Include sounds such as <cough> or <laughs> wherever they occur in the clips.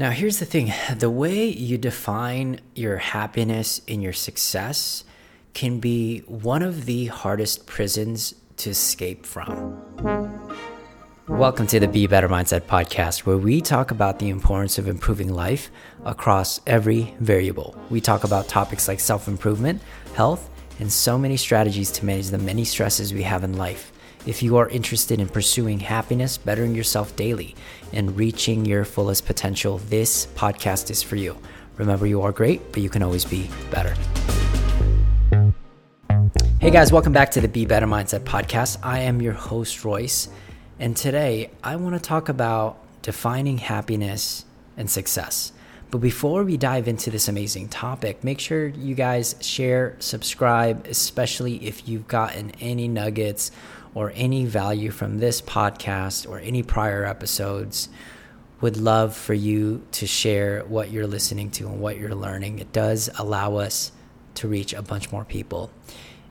Now, here's the thing the way you define your happiness and your success can be one of the hardest prisons to escape from. Welcome to the Be Better Mindset podcast, where we talk about the importance of improving life across every variable. We talk about topics like self improvement, health, and so many strategies to manage the many stresses we have in life. If you are interested in pursuing happiness, bettering yourself daily, and reaching your fullest potential, this podcast is for you. Remember, you are great, but you can always be better. Hey guys, welcome back to the Be Better Mindset podcast. I am your host, Royce, and today I want to talk about defining happiness and success. But before we dive into this amazing topic, make sure you guys share, subscribe, especially if you've gotten any nuggets or any value from this podcast or any prior episodes, would love for you to share what you're listening to and what you're learning. It does allow us to reach a bunch more people.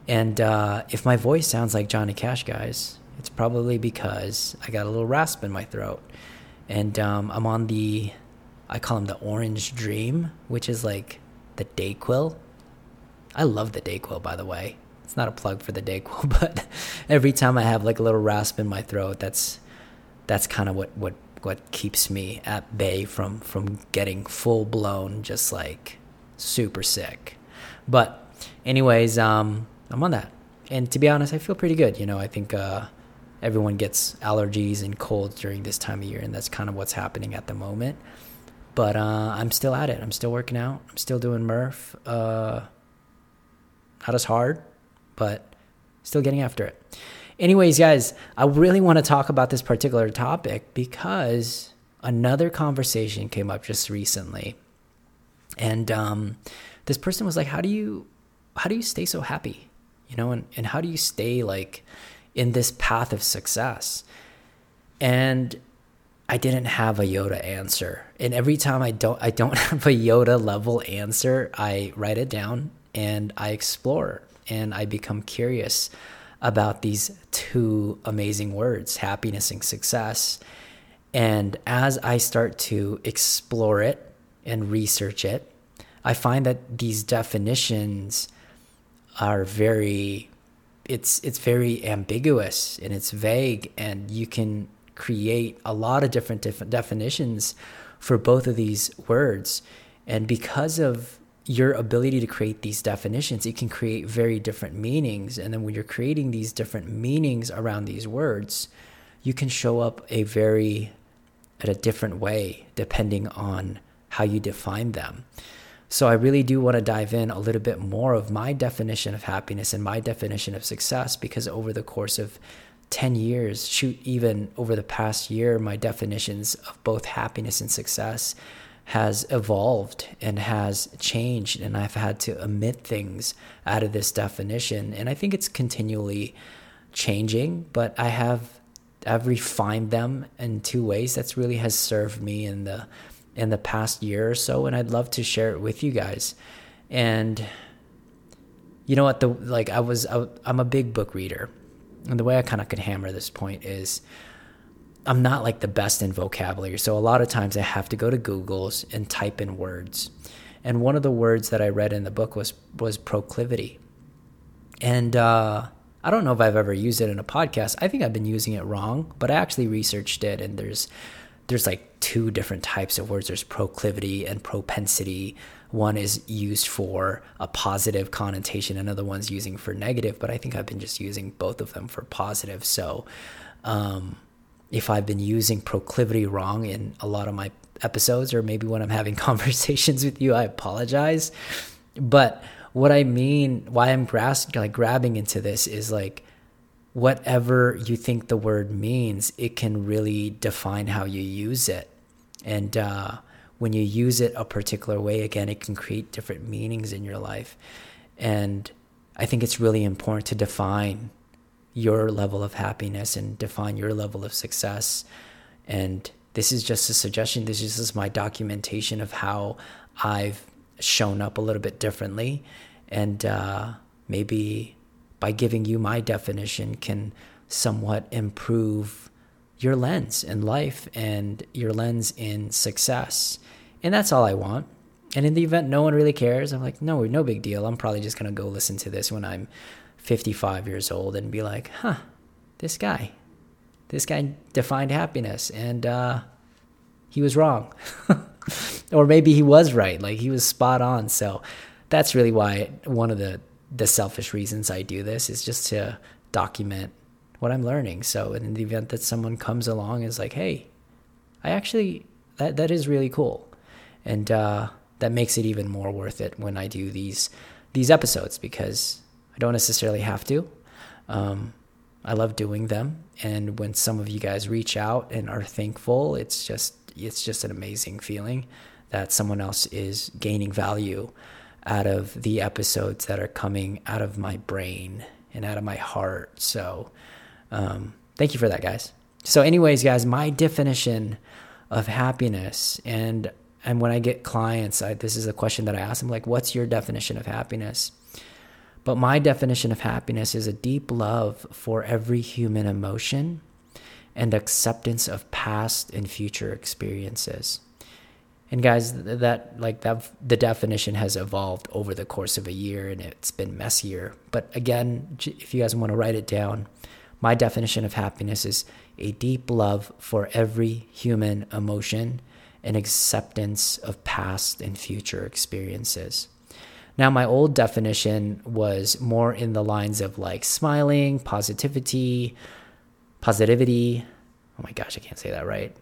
And uh, if my voice sounds like Johnny Cash, guys, it's probably because I got a little rasp in my throat. And um, I'm on the, I call him the Orange Dream, which is like the Dayquil. I love the Dayquil, by the way it's not a plug for the Dayquil, <laughs> but every time I have like a little rasp in my throat, that's that's kind of what what what keeps me at bay from from getting full blown just like super sick. But anyways, um, I'm on that, and to be honest, I feel pretty good. You know, I think uh, everyone gets allergies and colds during this time of year, and that's kind of what's happening at the moment. But uh, I'm still at it. I'm still working out. I'm still doing Murph. Uh, not as hard, but still getting after it. Anyways, guys, I really want to talk about this particular topic because another conversation came up just recently. And um, this person was like, How do you how do you stay so happy? You know, and, and how do you stay like in this path of success? And I didn't have a Yoda answer. And every time I don't I don't <laughs> have a Yoda level answer, I write it down and I explore and I become curious about these two amazing words, happiness and success. And as I start to explore it and research it, I find that these definitions are very it's it's very ambiguous and it's vague and you can create a lot of different different definitions for both of these words and because of your ability to create these definitions, it can create very different meanings. And then when you're creating these different meanings around these words, you can show up a very at a different way depending on how you define them. So I really do want to dive in a little bit more of my definition of happiness and my definition of success because over the course of 10 years, shoot, even over the past year, my definitions of both happiness and success has evolved and has changed and I've had to omit things out of this definition. And I think it's continually changing but I have I've refined them in two ways. That's really has served me in the in the past year or so and I'd love to share it with you guys. And you know what? The like I was I, I'm a big book reader and the way I kind of could hammer this point is I'm not like the best in vocabulary. So a lot of times I have to go to Google's and type in words. And one of the words that I read in the book was was proclivity. And uh, I don't know if I've ever used it in a podcast. I think I've been using it wrong, but I actually researched it and there's there's like two different types of words. There's proclivity and propensity. One is used for a positive connotation, another one's using for negative, but I think I've been just using both of them for positive. So um, if I've been using proclivity wrong in a lot of my episodes, or maybe when I'm having <laughs> conversations with you, I apologize. But what I mean, why I'm grasp, like grabbing into this is like whatever you think the word means, it can really define how you use it. And uh, when you use it a particular way, again, it can create different meanings in your life. And I think it's really important to define your level of happiness and define your level of success. And this is just a suggestion. This is just my documentation of how I've shown up a little bit differently. And uh, maybe by giving you my definition can somewhat improve your lens in life and your lens in success. And that's all I want. And in the event no one really cares, I'm like, no, no big deal. I'm probably just going to go listen to this when I'm 55 years old and be like, huh, this guy, this guy defined happiness and uh, he was wrong. <laughs> or maybe he was right. Like he was spot on. So that's really why one of the, the selfish reasons I do this is just to document what I'm learning. So in the event that someone comes along is like, hey, I actually that that is really cool, and uh, that makes it even more worth it when I do these these episodes because I don't necessarily have to. Um, I love doing them, and when some of you guys reach out and are thankful, it's just it's just an amazing feeling that someone else is gaining value out of the episodes that are coming out of my brain and out of my heart. So um, thank you for that, guys. So, anyways, guys, my definition of happiness, and and when I get clients, I, this is a question that I ask them, like, "What's your definition of happiness?" But my definition of happiness is a deep love for every human emotion and acceptance of past and future experiences. And guys, that like that the definition has evolved over the course of a year and it's been messier. But again, if you guys want to write it down, my definition of happiness is a deep love for every human emotion and acceptance of past and future experiences. Now, my old definition was more in the lines of like smiling, positivity, positivity. Oh my gosh, I can't say that right.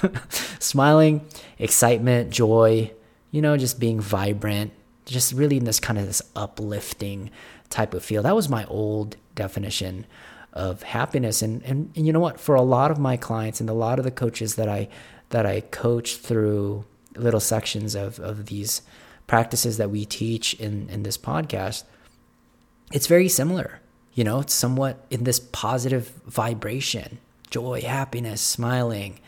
<laughs> smiling, excitement, joy, you know, just being vibrant, just really in this kind of this uplifting type of feel. That was my old definition of happiness. And, and, and you know what? For a lot of my clients and a lot of the coaches that I that I coach through little sections of, of these practices that we teach in, in this podcast, it's very similar. You know, it's somewhat in this positive vibration, joy, happiness, smiling,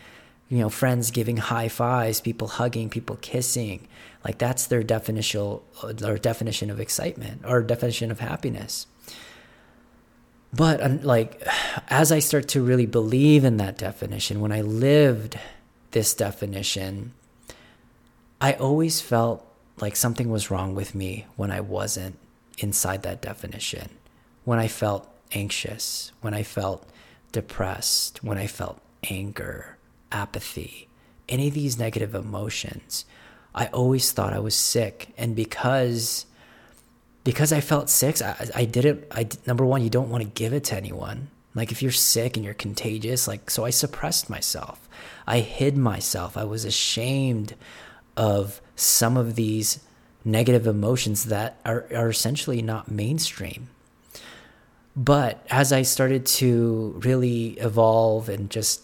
you know, friends giving high fives, people hugging, people kissing. Like that's their definition or uh, definition of excitement or definition of happiness. But um, like, as I start to really believe in that definition, when I lived this definition, I always felt like something was wrong with me when I wasn't inside that definition. When I felt anxious, when I felt depressed, when I felt anger, apathy, any of these negative emotions, I always thought I was sick. And because because I felt sick, I, I didn't. I number one, you don't want to give it to anyone. Like if you're sick and you're contagious, like so I suppressed myself. I hid myself. I was ashamed of some of these negative emotions that are, are essentially not mainstream. But as I started to really evolve and just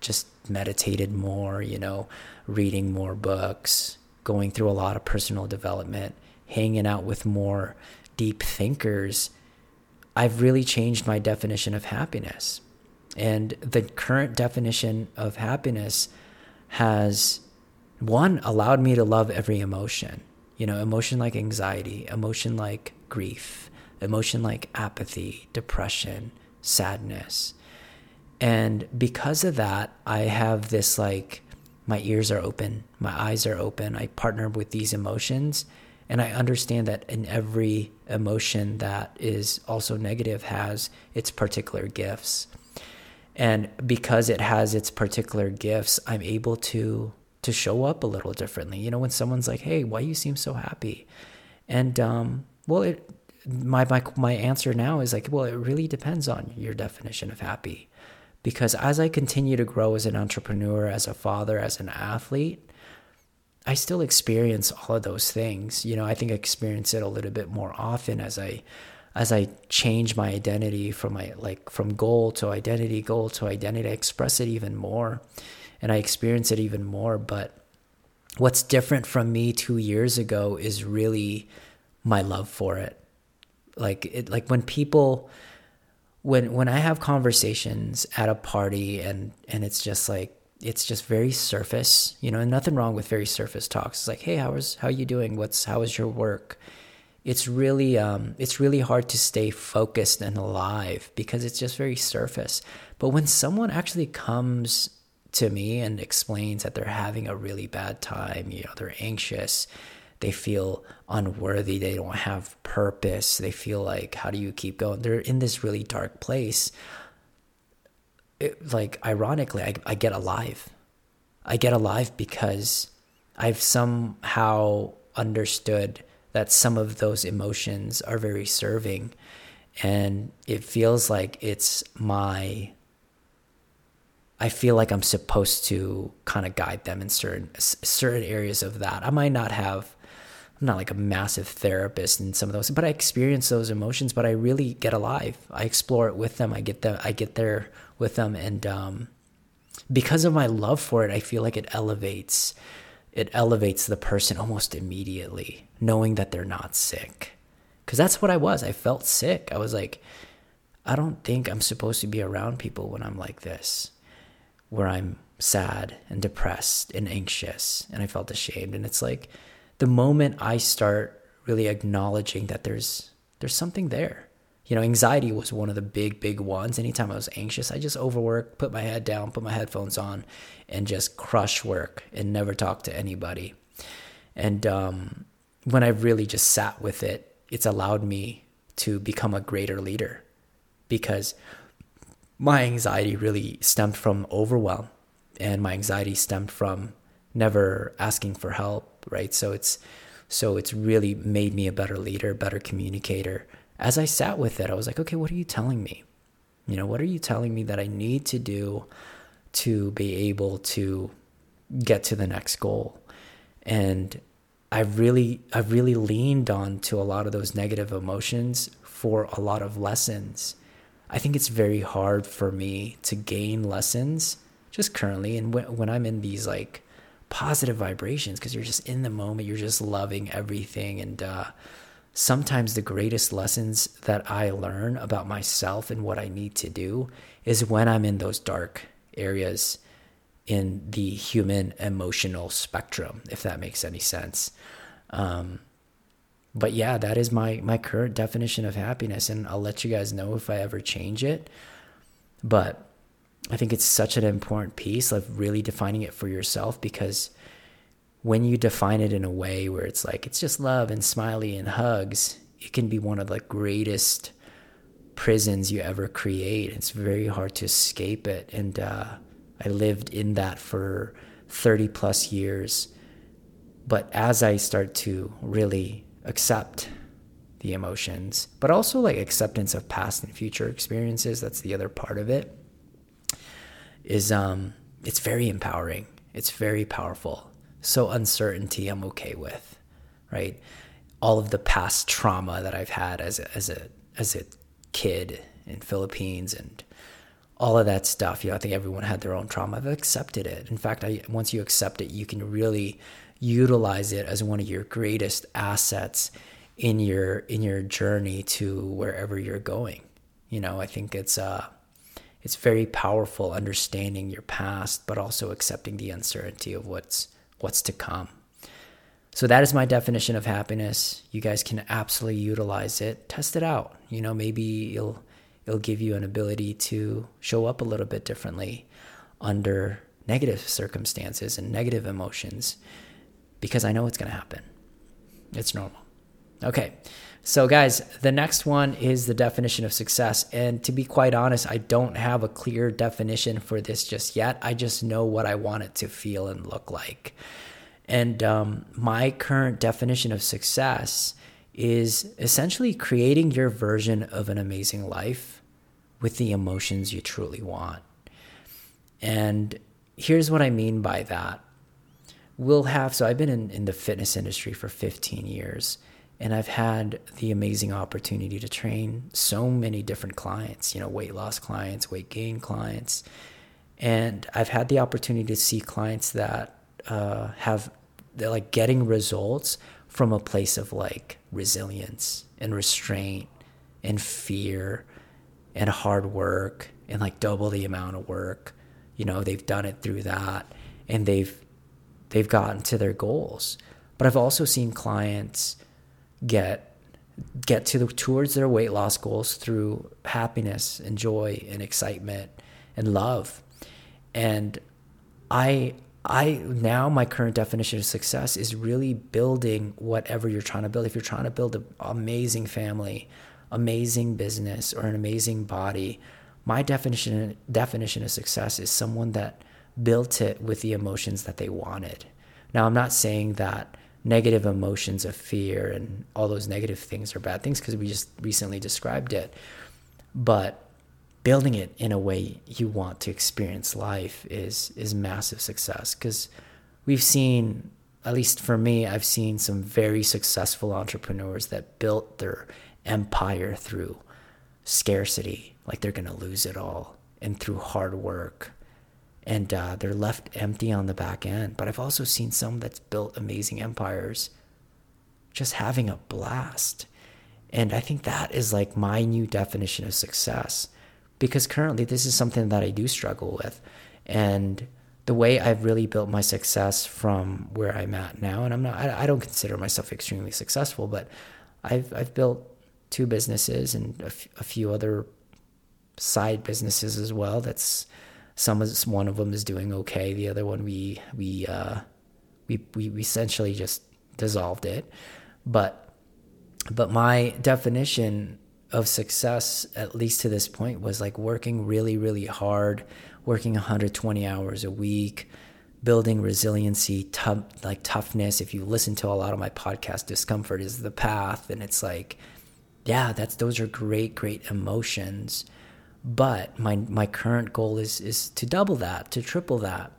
just meditated more, you know, reading more books, going through a lot of personal development, hanging out with more deep thinkers, I've really changed my definition of happiness. And the current definition of happiness has one allowed me to love every emotion. You know, emotion like anxiety, emotion like grief, emotion like apathy, depression, sadness. And because of that, I have this like my ears are open, my eyes are open. I partner with these emotions and I understand that in every emotion that is also negative has its particular gifts. And because it has its particular gifts, I'm able to to show up a little differently. You know, when someone's like, "Hey, why you seem so happy?" And um, well, it my my my answer now is like, well, it really depends on your definition of happy. Because as I continue to grow as an entrepreneur, as a father, as an athlete, I still experience all of those things. You know, I think I experience it a little bit more often as I as I change my identity from my like from goal to identity, goal to identity, I express it even more and I experience it even more. But what's different from me two years ago is really my love for it. Like it like when people when when I have conversations at a party and and it's just like it's just very surface, you know, and nothing wrong with very surface talks. It's like, hey, how is how are you doing? What's how is your work? It's really um, it's really hard to stay focused and alive because it's just very surface. But when someone actually comes to me and explains that they're having a really bad time. You know, they're anxious. They feel unworthy. They don't have purpose. They feel like, how do you keep going? They're in this really dark place. It, like, ironically, I, I get alive. I get alive because I've somehow understood that some of those emotions are very serving. And it feels like it's my I feel like I'm supposed to kind of guide them in certain certain areas of that. I might not have I'm not like a massive therapist in some of those, but I experience those emotions, but I really get alive. I explore it with them. I get the I get there with them and um, because of my love for it, I feel like it elevates it elevates the person almost immediately, knowing that they're not sick. Cuz that's what I was. I felt sick. I was like I don't think I'm supposed to be around people when I'm like this where I'm sad and depressed and anxious and I felt ashamed and it's like the moment I start really acknowledging that there's there's something there. You know, anxiety was one of the big big ones. Anytime I was anxious, I just overwork, put my head down, put my headphones on and just crush work and never talk to anybody. And um, when I really just sat with it, it's allowed me to become a greater leader because my anxiety really stemmed from overwhelm and my anxiety stemmed from never asking for help right? So it's so it's really made me a better leader better communicator. As i sat with it i was like okay what are you telling me? You know what are you telling me that i need to do to be able to get to the next goal? And i've really i've really leaned on to a lot of those negative emotions for a lot of lessons I think it's very hard for me to gain lessons just currently. And when, I'm in these like positive vibrations, because you're just in the moment, you're just loving everything. And uh, sometimes the greatest lessons that I learn about myself and what I need to do is when I'm in those dark areas in the human emotional spectrum, if that makes any sense. Um, but yeah, that is my my current definition of happiness, and I'll let you guys know if I ever change it. But I think it's such an important piece of really defining it for yourself because when you define it in a way where it's like it's just love and smiley and hugs, it can be one of the greatest prisons you ever create. It's very hard to escape it, and uh, I lived in that for thirty plus years. But as I start to really accept the emotions, but also like acceptance of past and future experiences. That's the other part of it. Is um, it's very empowering. It's very powerful. So uncertainty, I'm okay with, right? All of the past trauma that I've had as a, as a as a kid in Philippines and all of that stuff. You know, I think everyone had their own trauma. I've accepted it. In fact, I, once you accept it, you can really utilize it as one of your greatest assets in your in your journey to wherever you're going. You know, I think it's uh it's very powerful understanding your past but also accepting the uncertainty of what's what's to come. So that is my definition of happiness. You guys can absolutely utilize it. Test it out. You know, maybe it'll it'll give you an ability to show up a little bit differently under negative circumstances and negative emotions because I know it's going to happen. It's normal. Okay. So, guys, the next one is the definition of success. And to be quite honest, I don't have a clear definition for this just yet. I just know what I want it to feel and look like. And um, my current definition of success is essentially creating your version of an amazing life with the emotions you truly want. And here's what I mean by that we'll have so I've been in, in the fitness industry for 15 years and I've had the amazing opportunity to train so many different clients, you know, weight loss clients, weight gain clients. And I've had the opportunity to see clients that uh, have, they're like getting results from a place of like resilience and restraint and fear and hard work and like double the amount of work. You know, they've done it through that and they've they've gotten to their goals. But I've also seen clients get get to the towards their weight loss goals through happiness and joy and excitement and love. And I I now my current definition of success is really building whatever you're trying to build. If you're trying to build an amazing family, amazing business, or an amazing body, my definition definition of success is someone that built it with the emotions that they wanted. Now, I'm not saying that negative emotions of fear and all those negative things are bad things because we just recently described it. But building it in a way you want to experience life is is massive success because we've seen at least for me I've seen some very successful entrepreneurs that built their empire through scarcity like they're going to lose it all and through hard work and uh, they're left empty on the back end but I've also seen some that's built amazing empires just having a blast and I think that is like my new definition of success because currently this is something that I do struggle with. And the way I've really built my success from where I'm at now, and I'm not, I, don't consider myself extremely successful, but I've, I've built two businesses and a, f- a few other side businesses as well. That's some of one of them is doing okay. The other one, we, we, uh, we, we essentially just dissolved it. But, but my definition of success, at least to this point, was like working really, really hard, working 120 hours a week, building resiliency, tough, like toughness. If you listen to a lot of my podcast, discomfort is the path, and it's like, yeah, that's those are great, great emotions. But my my current goal is is to double that, to triple that.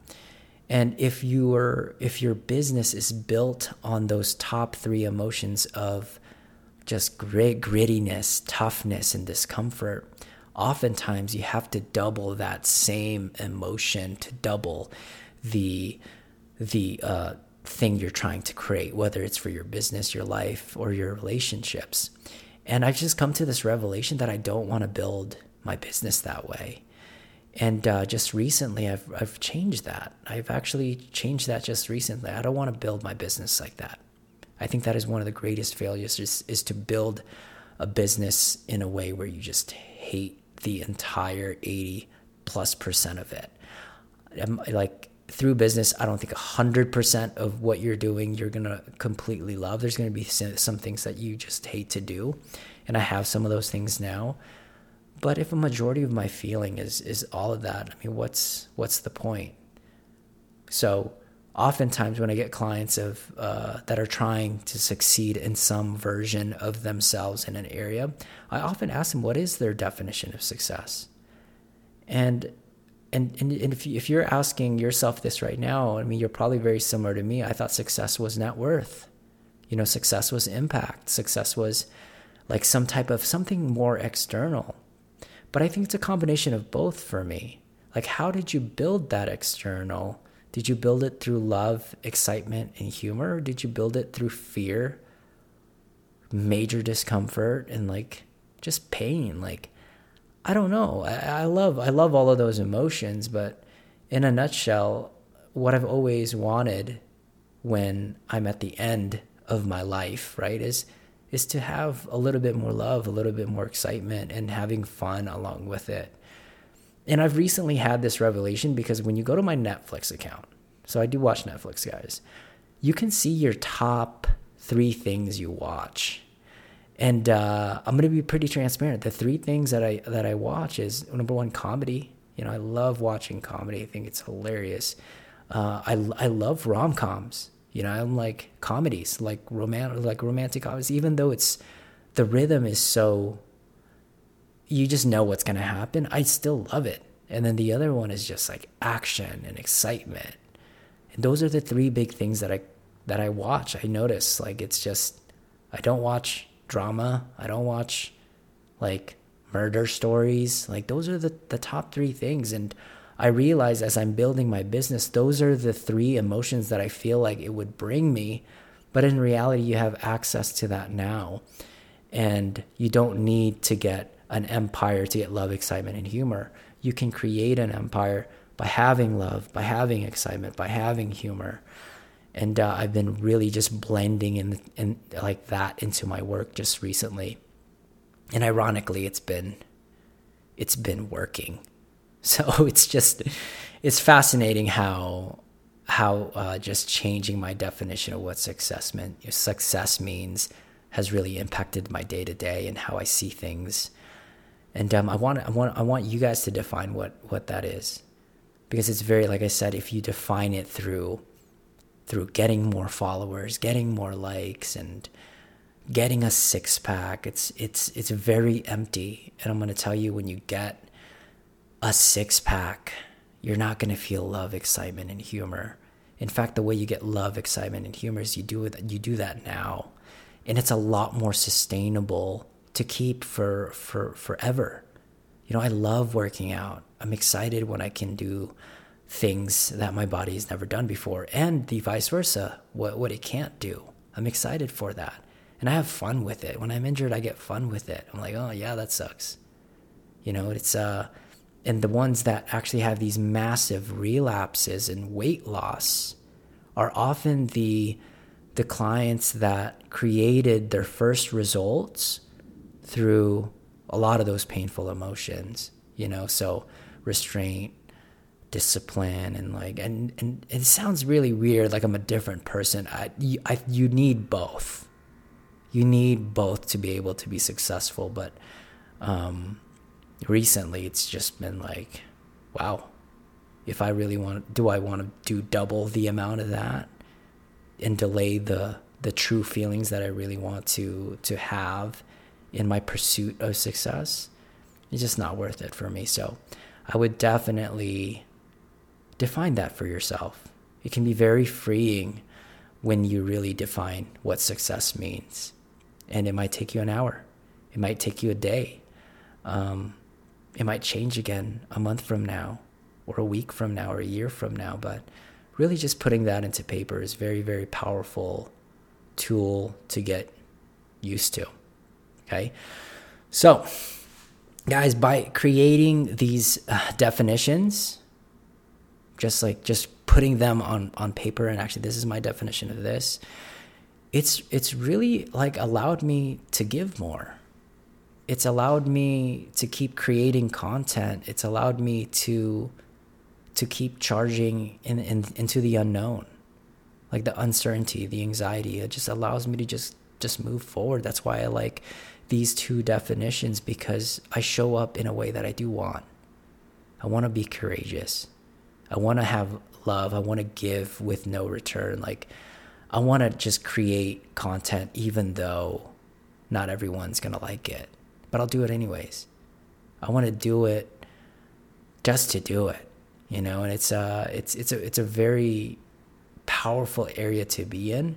And if your if your business is built on those top three emotions of just grit, grittiness, toughness, and discomfort, oftentimes you have to double that same emotion to double the the uh, thing you're trying to create, whether it's for your business, your life, or your relationships. And I've just come to this revelation that I don't want to build my business that way. And uh, just recently, I've I've changed that. I've actually changed that just recently. I don't want to build my business like that. I think that is one of the greatest failures is, is to build a business in a way where you just hate the entire 80 plus percent of it. Like through business, I don't think 100% of what you're doing you're going to completely love. There's going to be some things that you just hate to do. And I have some of those things now. But if a majority of my feeling is is all of that, I mean what's what's the point? So oftentimes when I get clients of uh, that are trying to succeed in some version of themselves in an area, I often ask them what is their definition of success, and and and, if you, if you're asking yourself this right now, I mean you're probably very similar to me. I thought success was net worth, you know, success was impact, success was like some type of something more external, but I think it's a combination of both for me. Like, how did you build that external? Did you build it through love, excitement, and humor? Or did you build it through fear, major discomfort, and like just pain? Like, I don't know. I, I love I love all of those emotions, but in a nutshell, what I've always wanted when I'm at the end of my life, right, is is to have a little bit more love, a little bit more excitement, and having fun along with it. And I've recently had this revelation because when you go to my Netflix account, so I do watch Netflix, guys, you can see your top three things you watch. And uh, I'm gonna be pretty transparent. The three things that I that I watch is number one, comedy. You know, I love watching comedy. I think it's hilarious. Uh, I I love rom coms. You know, I'm like comedies, like romantic, like romantic comedies. Even though it's the rhythm is so you just know what's to happen. I still love it. And then the other one is just like action and excitement. And those are the three big things that I that I watch. I notice like it's just I don't watch drama. I don't watch like murder stories. Like those are the the top 3 things and I realize as I'm building my business, those are the three emotions that I feel like it would bring me. But in reality, you have access to that now. And you don't need to get an empire to get love, excitement, and humor. You can create an empire by having love, by having excitement, by having humor. And uh, I've been really just blending in, in like that into my work just recently. And ironically, it's been it's been working. <laughs> So it's just it's fascinating how how uh, just changing my definition of what success meant success means has really impacted my day to day and how I see things. And um, I want I want I want you guys to define what what that is, because it's very like I said, if you define it through through getting more followers, getting more likes, and getting a six pack, it's it's it's very empty. And I'm gonna tell you, when you get a six pack, you're not gonna feel love, excitement, and humor. In fact, the way you get love, excitement, and humor is you do it. You do that now and it's a lot more sustainable to keep for for forever. You know, I love working out. I'm excited when I can do things that my body has never done before and the vice versa, what what it can't do. I'm excited for that. And I have fun with it. When I'm injured, I get fun with it. I'm like, "Oh, yeah, that sucks." You know, it's uh and the ones that actually have these massive relapses and weight loss are often the the clients that created their first results through a lot of those painful emotions, you know, so restraint, discipline, and like, and, and it sounds really weird, like I'm a different person. I, you, I, you need both. You need both to be able to be successful. But um, recently, it's just been like, wow, if I really want, do I want to do double the amount of that? and delay the the true feelings that I really want to to have in my pursuit of success, it's just not worth it for me. So I would definitely define that for yourself. It can be very freeing when you really define what success means. And it might take you an hour, it might take you a day. Um, it might change again a month from now, or a week from now, or a year from now. But really just putting that into paper is very, very powerful tool to get used to. Okay. So, guys, by creating these uh, definitions, just like just putting them on, on paper, and actually, this is my definition of this. It's it's really like allowed me to give more. It's allowed me to keep creating content. It's allowed me to to keep charging in, in, into the unknown. Like the uncertainty the anxiety it just allows me to just just move forward. That's why i like these two definitions because i show up in a way that i do want. I want to be courageous. I want to have love. I want to give with no return. Like i want to just create content even though not everyone's going to like it but i'll do it anyways i want to do it just to do it you know, and it's uh it's it's a it's a very powerful area to be in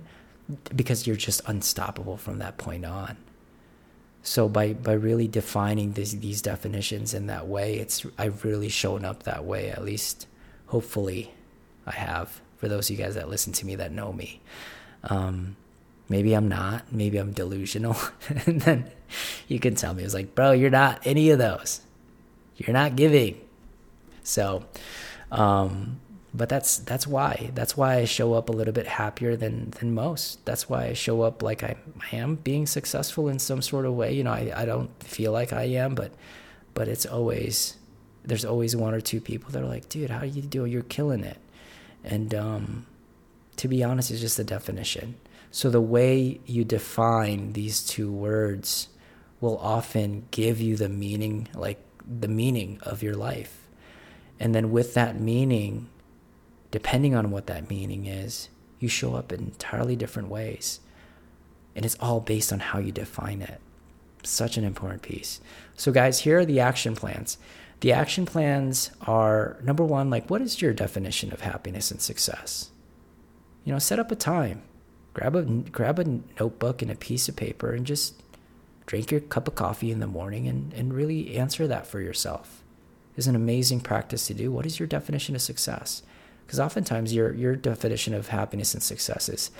because you're just unstoppable from that point on. So by by really defining these these definitions in that way, it's I've really shown up that way. At least, hopefully, I have. For those of you guys that listen to me that know me, um, maybe I'm not. Maybe I'm delusional, <laughs> and then you can tell me it's like, bro, you're not any of those. You're not giving. So, um, but that's that's why that's why I show up a little bit happier than than most. That's why I show up like I, I am being successful in some sort of way. You know, I, I don't feel like I am, but but it's always there's always one or two people that are like, dude, how do you doing? You're killing it. And um, to be honest, it's just a definition. So the way you define these two words will often give you the meaning, like the meaning of your life and then with that meaning, depending on what that meaning is, you show up in entirely different ways. And it's all based on how you define it. Such an important piece. So, guys, here are the action plans. The action plans are number one, like, what is your definition of happiness and success? You know, set up a time, grab a, grab a notebook and a piece of paper, and just drink your cup of coffee in the morning and, and really answer that for yourself is an amazing practice to do. What is your definition of success? Because oftentimes your your definition of happiness and success is,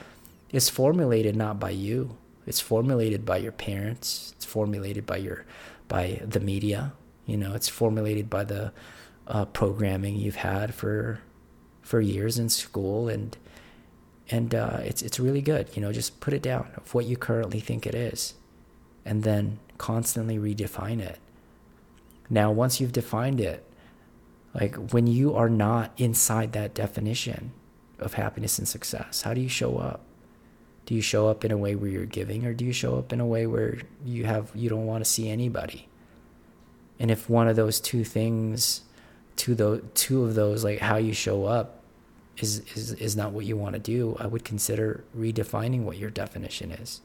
is formulated not by you. It's formulated by your parents. It's formulated by your by the media. You know, it's formulated by the uh, programming you've had for for years in school and and uh, it's it's really good. You know, just put it down of what you currently think it is, and then constantly redefine it. Now, once you've defined it, Like when you are not inside that definition of happiness and success, how do you show up? Do you show up in a way where you're giving or do you show up in a way where you have you don't want to see anybody? And if one of those two things, two those two of those like how you show up is is is not what you want to do, I would consider redefining what your definition is.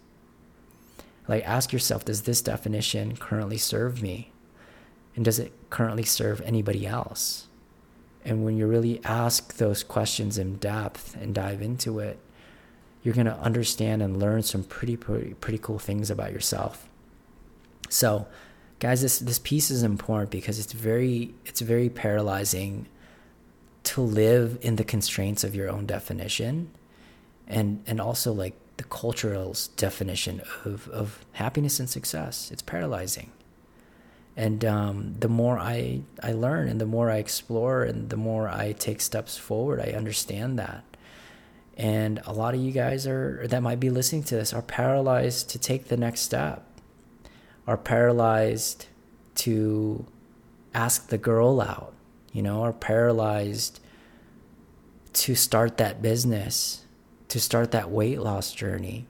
Like ask yourself, does this definition currently serve me? And does it currently serve anybody else? And when you really ask those questions in depth and dive into it, you're going to understand and learn some pretty, pretty, pretty cool things about yourself. So, guys, this, this piece is important because it's very, it's very paralyzing to live in the constraints of your own definition and, and also like the cultural definition of, of happiness and success. It's paralyzing and um, the more I I learn and the more I explore and the more I take steps forward, I understand that. And a lot of you guys are that might be listening to this are paralyzed to take the next step, are paralyzed to ask the girl out, you know, are paralyzed to start that business, to start that weight loss journey.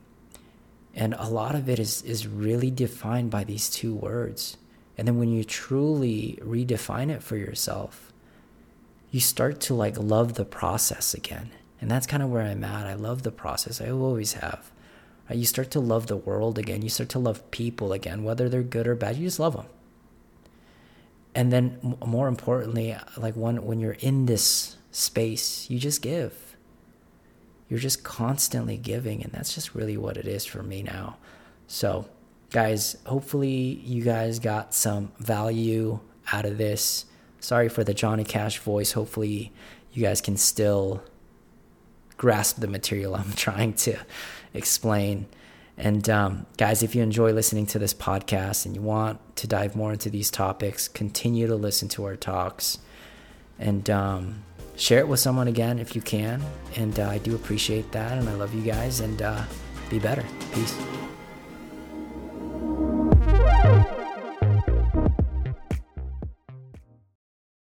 And a lot of it is is really defined by these two words and then when you truly redefine it for yourself, you start to like love the process again. And that's kind of where I'm at. I love the process. I always have. Uh, you start to love the world again. You start to love people again, whether they're good or bad. You just love them. And then, more importantly, like when when you're in this space, you just give. You're just constantly giving, and that's just really what it is for me now. So guys, hopefully you guys got some value out of this. Sorry for the Johnny Cash voice. Hopefully you guys can still grasp the material I'm <laughs> trying to explain. And um, guys, if you enjoy listening to this podcast and you want to dive more into these topics, continue to listen to our talks and um, share it with someone again if you can. And uh, I do appreciate that. And I love you guys. And uh, be better. Peace.